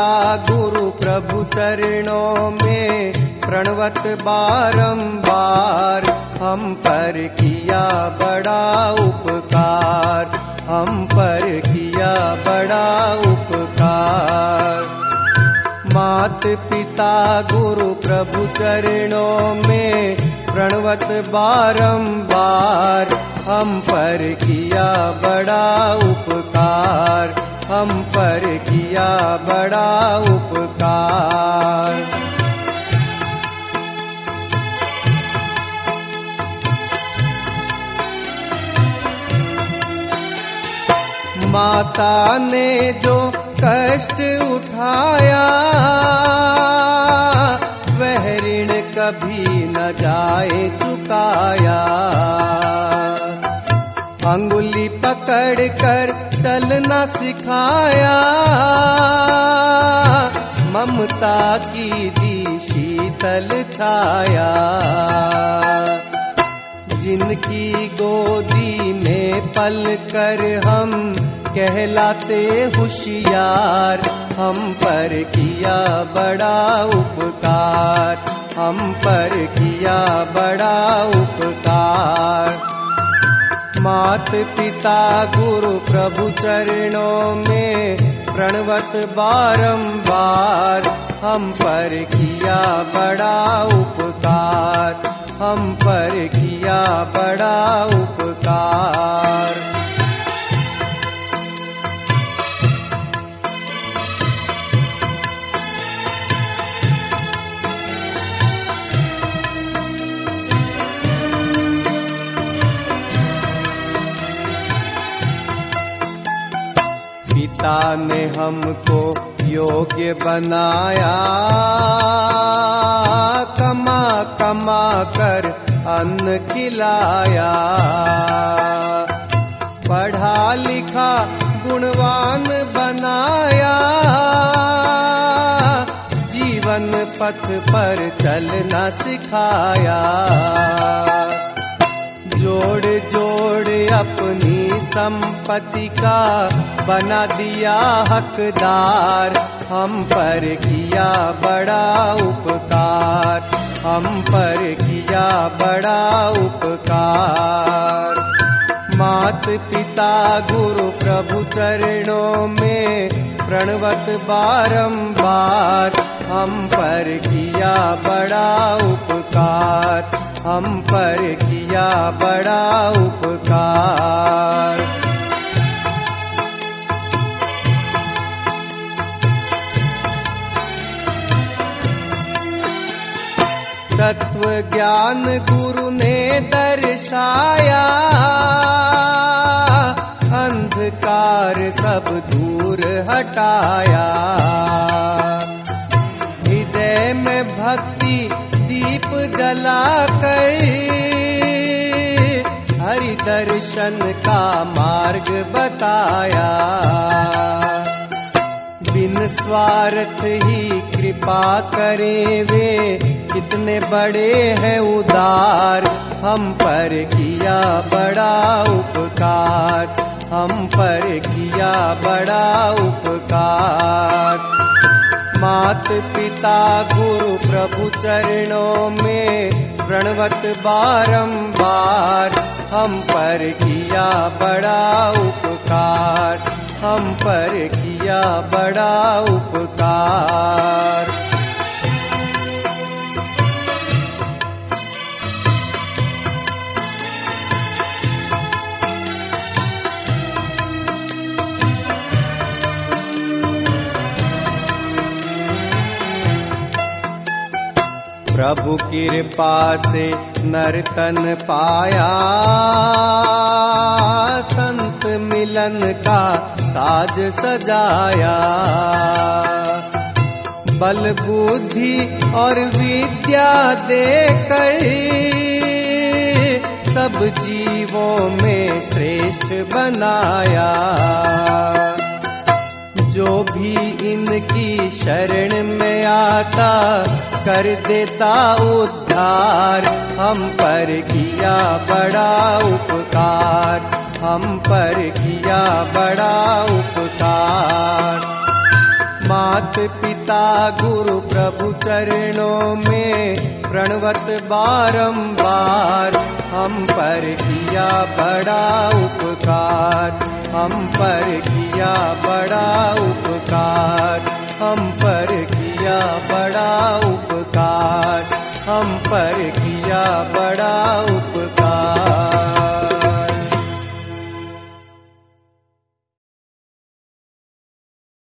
पिता गुरु प्रभु चरणों में प्रणवत बारंबार, हम पर किया बड़ा उपकार, हम पर किया बड़ा उपकार। मात पिता, गुरु प्रभु चरणों में प्रणवत बारंबार, हम पर किया बड़ा उपकार। हम पर किया बड़ा उपकार। माता ने जो कष्ट उठाया, वह ऋण कभी न जाए चुकाया। अंगुली पकड़ कर चलना सिखाया। ममता की दी शीतल छाया। जिनकी गोदी में पल कर हम कहलाते होशियार। हम पर किया बड़ा उपकार। हम पर किया बड़ा उपकार। मात पिता गुरु प्रभु चरणों में प्रणवत बारंबार, हम पर किया बड़ा उपकार, हम पर किया बड़ा उपकार। पिता ने हमको योग्य बनाया। कमा कमा कर अन्न खिलाया। पढ़ा, लिखा, गुणवान बनाया। जीवन पथ पर चलना सिखाया। जोड़ जोड़ अपनी संपत्ति का बना दिया हकदार। हम पर किया बड़ा उपकार। हम पर किया बड़ा उपकार। मात पिता गुरु प्रभु चरणों में प्रणवत बारंबार। हम पर किया बड़ा उपकार। हम पर किया बड़ा उपकार। तत्व ज्ञान गुरु ने दर्शाया अंधकार सब दूर हटाया। जला कर हरि दर्शन का मार्ग बताया। बिन स्वार्थ ही कृपा करें वे, कितने बड़े हैं उदार। हम पर किया बड़ा उपकार, हम पर किया बड़ा उपकार। मात पिता गुरु प्रभु चरणों में प्रणवत बारंबार, हम पर किया बड़ा उपकार, हम पर किया बड़ा उपकार। प्रभु कृपा से नर्तन पाया। संत मिलन का साज सजाया। बल बुद्धि और विद्या देकर सब जीवों में श्रेष्ठ बनाया। जो भी इनकी शरण में आता कर देता उद्धार। हम पर किया बड़ा उपकार। हम पर किया बड़ा उपकार। मात पिता गुरु प्रभु चरणों में प्रणवत बारंबार। हम पर किया बड़ा उपकार। हम पर किया बड़ा उपकार। हम पर किया किया बड़ा उपकार हम पर किया बड़ा